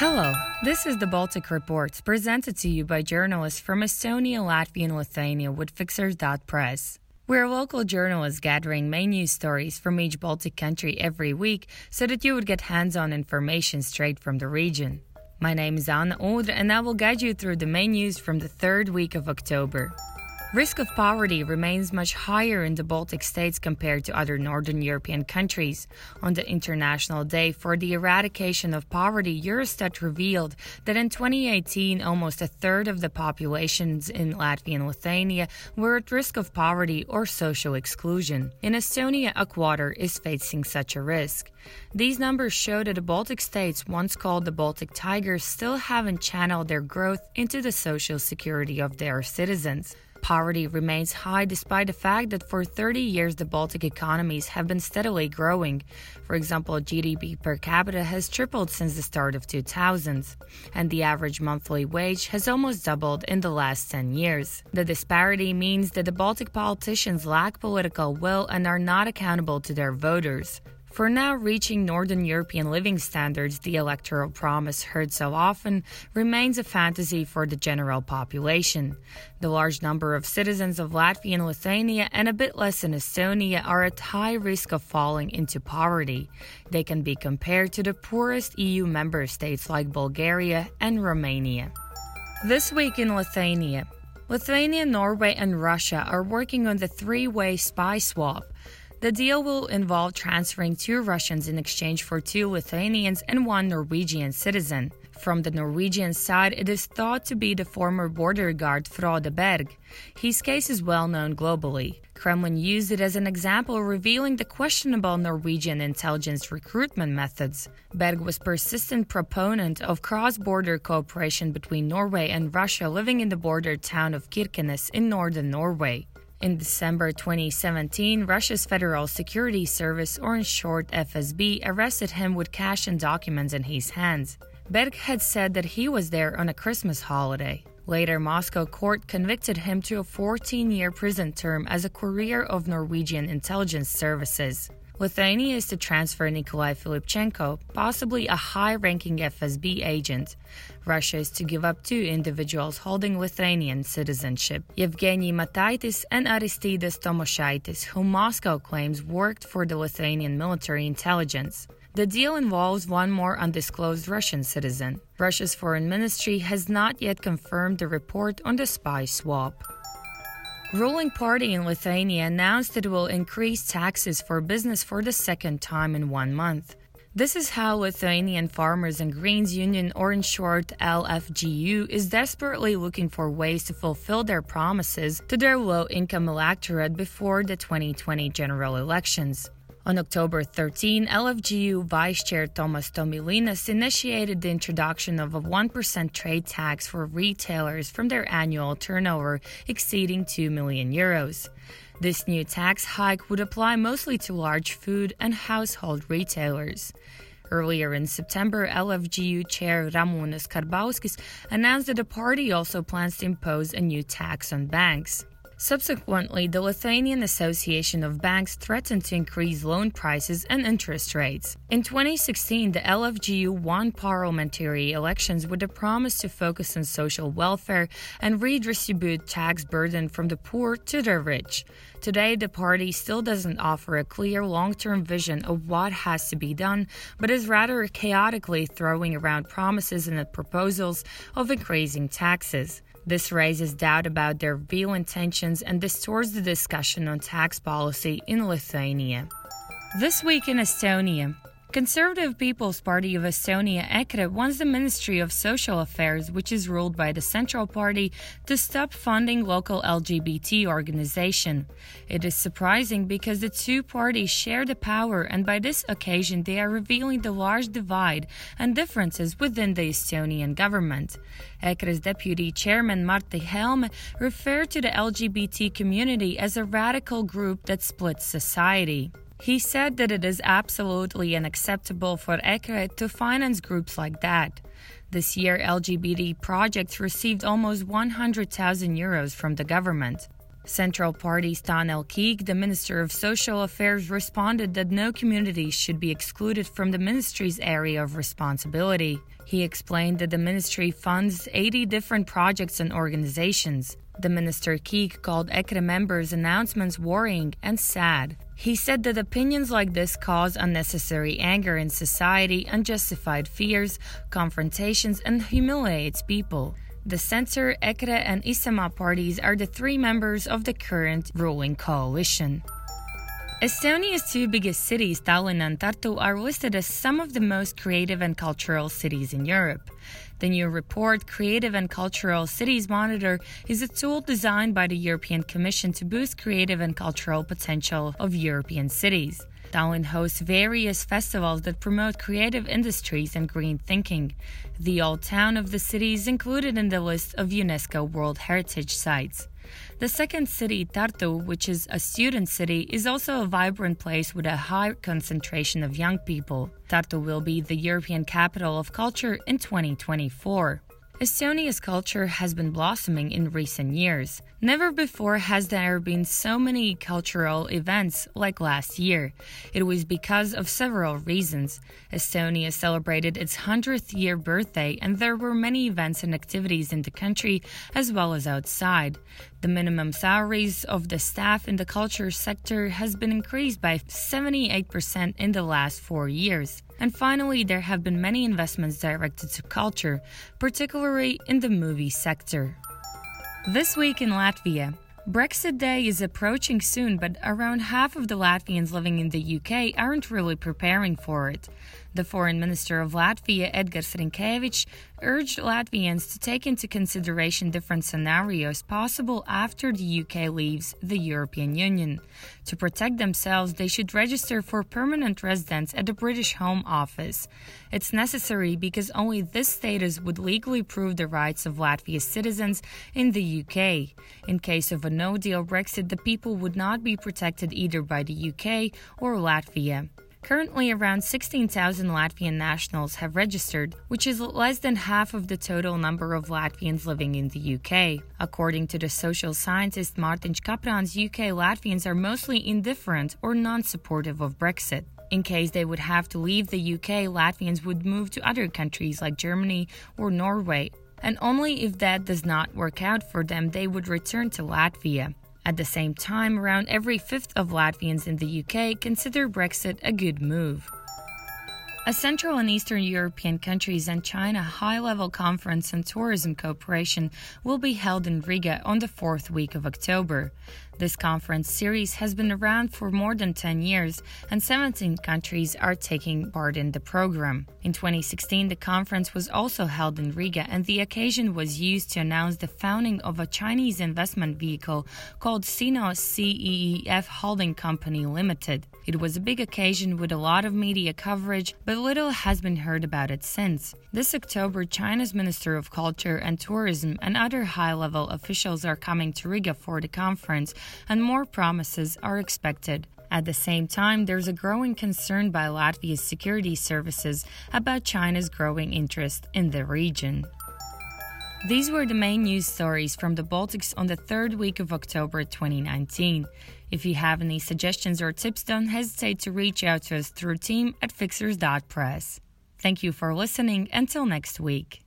Hello, this is the Baltic Report, presented to you by journalists from Estonia, Latvia, and Lithuania with Fixers.press. We're local journalists gathering main news stories from each Baltic country every week so that you would get hands on information straight from the region. My name is Anna Odre, and I will guide you through the main news from the third week of October. Risk of poverty remains much higher in the Baltic states compared to other Northern European countries. On the International Day for the Eradication of Poverty, Eurostat revealed that in 2018, almost a third of the populations in Latvia and Lithuania were at risk of poverty or social exclusion. In Estonia, a quarter is facing such a risk. These numbers show that the Baltic states, once called the Baltic Tigers, still haven't channeled their growth into the social security of their citizens. Poverty remains high despite the fact that for 30 years the Baltic economies have been steadily growing. For example, GDP per capita has tripled since the start of 2000s, and the average monthly wage has almost doubled in the last 10 years. The disparity means that the Baltic politicians lack political will and are not accountable to their voters. For now, reaching Northern European living standards, the electoral promise heard so often, remains a fantasy for the general population. The large number of citizens of Latvia and Lithuania, and a bit less in Estonia, are at high risk of falling into poverty. They can be compared to the poorest EU member states like Bulgaria and Romania. This week in Lithuania, Lithuania, Norway, and Russia are working on the three way spy swap. The deal will involve transferring two Russians in exchange for two Lithuanians and one Norwegian citizen. From the Norwegian side, it is thought to be the former border guard Frode Berg. His case is well known globally. Kremlin used it as an example, revealing the questionable Norwegian intelligence recruitment methods. Berg was persistent proponent of cross-border cooperation between Norway and Russia, living in the border town of Kirkenes in northern Norway. In December 2017, Russia's Federal Security Service, or in short FSB, arrested him with cash and documents in his hands. Berg had said that he was there on a Christmas holiday. Later, Moscow court convicted him to a 14 year prison term as a courier of Norwegian intelligence services. Lithuania is to transfer Nikolai Filipchenko, possibly a high ranking FSB agent. Russia is to give up two individuals holding Lithuanian citizenship Evgeny Mataitis and Aristides Tomoshaitis, whom Moscow claims worked for the Lithuanian military intelligence. The deal involves one more undisclosed Russian citizen. Russia's foreign ministry has not yet confirmed the report on the spy swap. Ruling party in Lithuania announced it will increase taxes for business for the second time in one month. This is how Lithuanian Farmers and Greens Union, or in short LFGU, is desperately looking for ways to fulfill their promises to their low income electorate before the 2020 general elections. On October 13, LFGU Vice Chair Tomas Tomilinas initiated the introduction of a 1% trade tax for retailers from their annual turnover exceeding 2 million euros. This new tax hike would apply mostly to large food and household retailers. Earlier in September, LFGU chair Ramūnas Karbauskis announced that the party also plans to impose a new tax on banks. Subsequently, the Lithuanian Association of Banks threatened to increase loan prices and interest rates. In 2016, the LFGU won parliamentary elections with a promise to focus on social welfare and redistribute tax burden from the poor to the rich. Today, the party still doesn't offer a clear long term vision of what has to be done, but is rather chaotically throwing around promises and proposals of increasing taxes. This raises doubt about their real intentions and distorts the discussion on tax policy in Lithuania. This week in Estonia, Conservative People's Party of Estonia EKRE wants the Ministry of Social Affairs, which is ruled by the Central Party, to stop funding local LGBT organization. It is surprising because the two parties share the power and by this occasion they are revealing the large divide and differences within the Estonian government. EKRE's deputy chairman Martti Helme referred to the LGBT community as a radical group that splits society. He said that it is absolutely unacceptable for EKRE to finance groups like that. This year, LGBT projects received almost 100,000 euros from the government. Central Party's Tanel Kiik, the Minister of Social Affairs, responded that no community should be excluded from the ministry's area of responsibility. He explained that the ministry funds 80 different projects and organizations. The minister Kiik called EKRE members' announcements worrying and sad. He said that opinions like this cause unnecessary anger in society, unjustified fears, confrontations, and humiliates people. The Center, EKRE, and Isamaa parties are the three members of the current ruling coalition. Estonia's two biggest cities, Tallinn and Tartu, are listed as some of the most creative and cultural cities in Europe. The new report, Creative and Cultural Cities Monitor, is a tool designed by the European Commission to boost creative and cultural potential of European cities. Tallinn hosts various festivals that promote creative industries and green thinking. The old town of the city is included in the list of UNESCO World Heritage Sites. The second city, Tartu, which is a student city, is also a vibrant place with a high concentration of young people. Tartu will be the European capital of culture in 2024. Estonia's culture has been blossoming in recent years. Never before has there been so many cultural events like last year. It was because of several reasons. Estonia celebrated its 100th year birthday, and there were many events and activities in the country as well as outside. The minimum salaries of the staff in the culture sector has been increased by 78% in the last four years. And finally, there have been many investments directed to culture, particularly in the movie sector. This week in Latvia, Brexit Day is approaching soon, but around half of the Latvians living in the UK aren't really preparing for it. The Foreign Minister of Latvia, Edgars Rinkēvičs, urged Latvians to take into consideration different scenarios possible after the UK leaves the European Union. To protect themselves, they should register for permanent residence at the British Home Office. It's necessary because only this status would legally prove the rights of Latvia's citizens in the UK. In case of a no deal Brexit, the people would not be protected either by the UK or Latvia. Currently, around 16,000 Latvian nationals have registered, which is less than half of the total number of Latvians living in the UK. According to the social scientist Mārtiņš Kaprāns, UK Latvians are mostly indifferent or non supportive of Brexit. In case they would have to leave the UK, Latvians would move to other countries like Germany or Norway. And only if that does not work out for them, they would return to Latvia. At the same time, around every fifth of Latvians in the UK consider Brexit a good move. A Central and Eastern European countries and China high level conference on tourism cooperation will be held in Riga on the fourth week of October. This conference series has been around for more than 10 years, and 17 countries are taking part in the program. In 2016, the conference was also held in Riga, and the occasion was used to announce the founding of a Chinese investment vehicle called Sino CEEF Holding Company Limited. It was a big occasion with a lot of media coverage, but little has been heard about it since. This October, China's Minister of Culture and Tourism and other high level officials are coming to Riga for the conference and more promises are expected. At the same time, there's a growing concern by Latvia's security services about China's growing interest in the region. These were the main news stories from the Baltics on the third week of October 2019. If you have any suggestions or tips, don't hesitate to reach out to us through team at fixers.press. Thank you for listening. Until next week.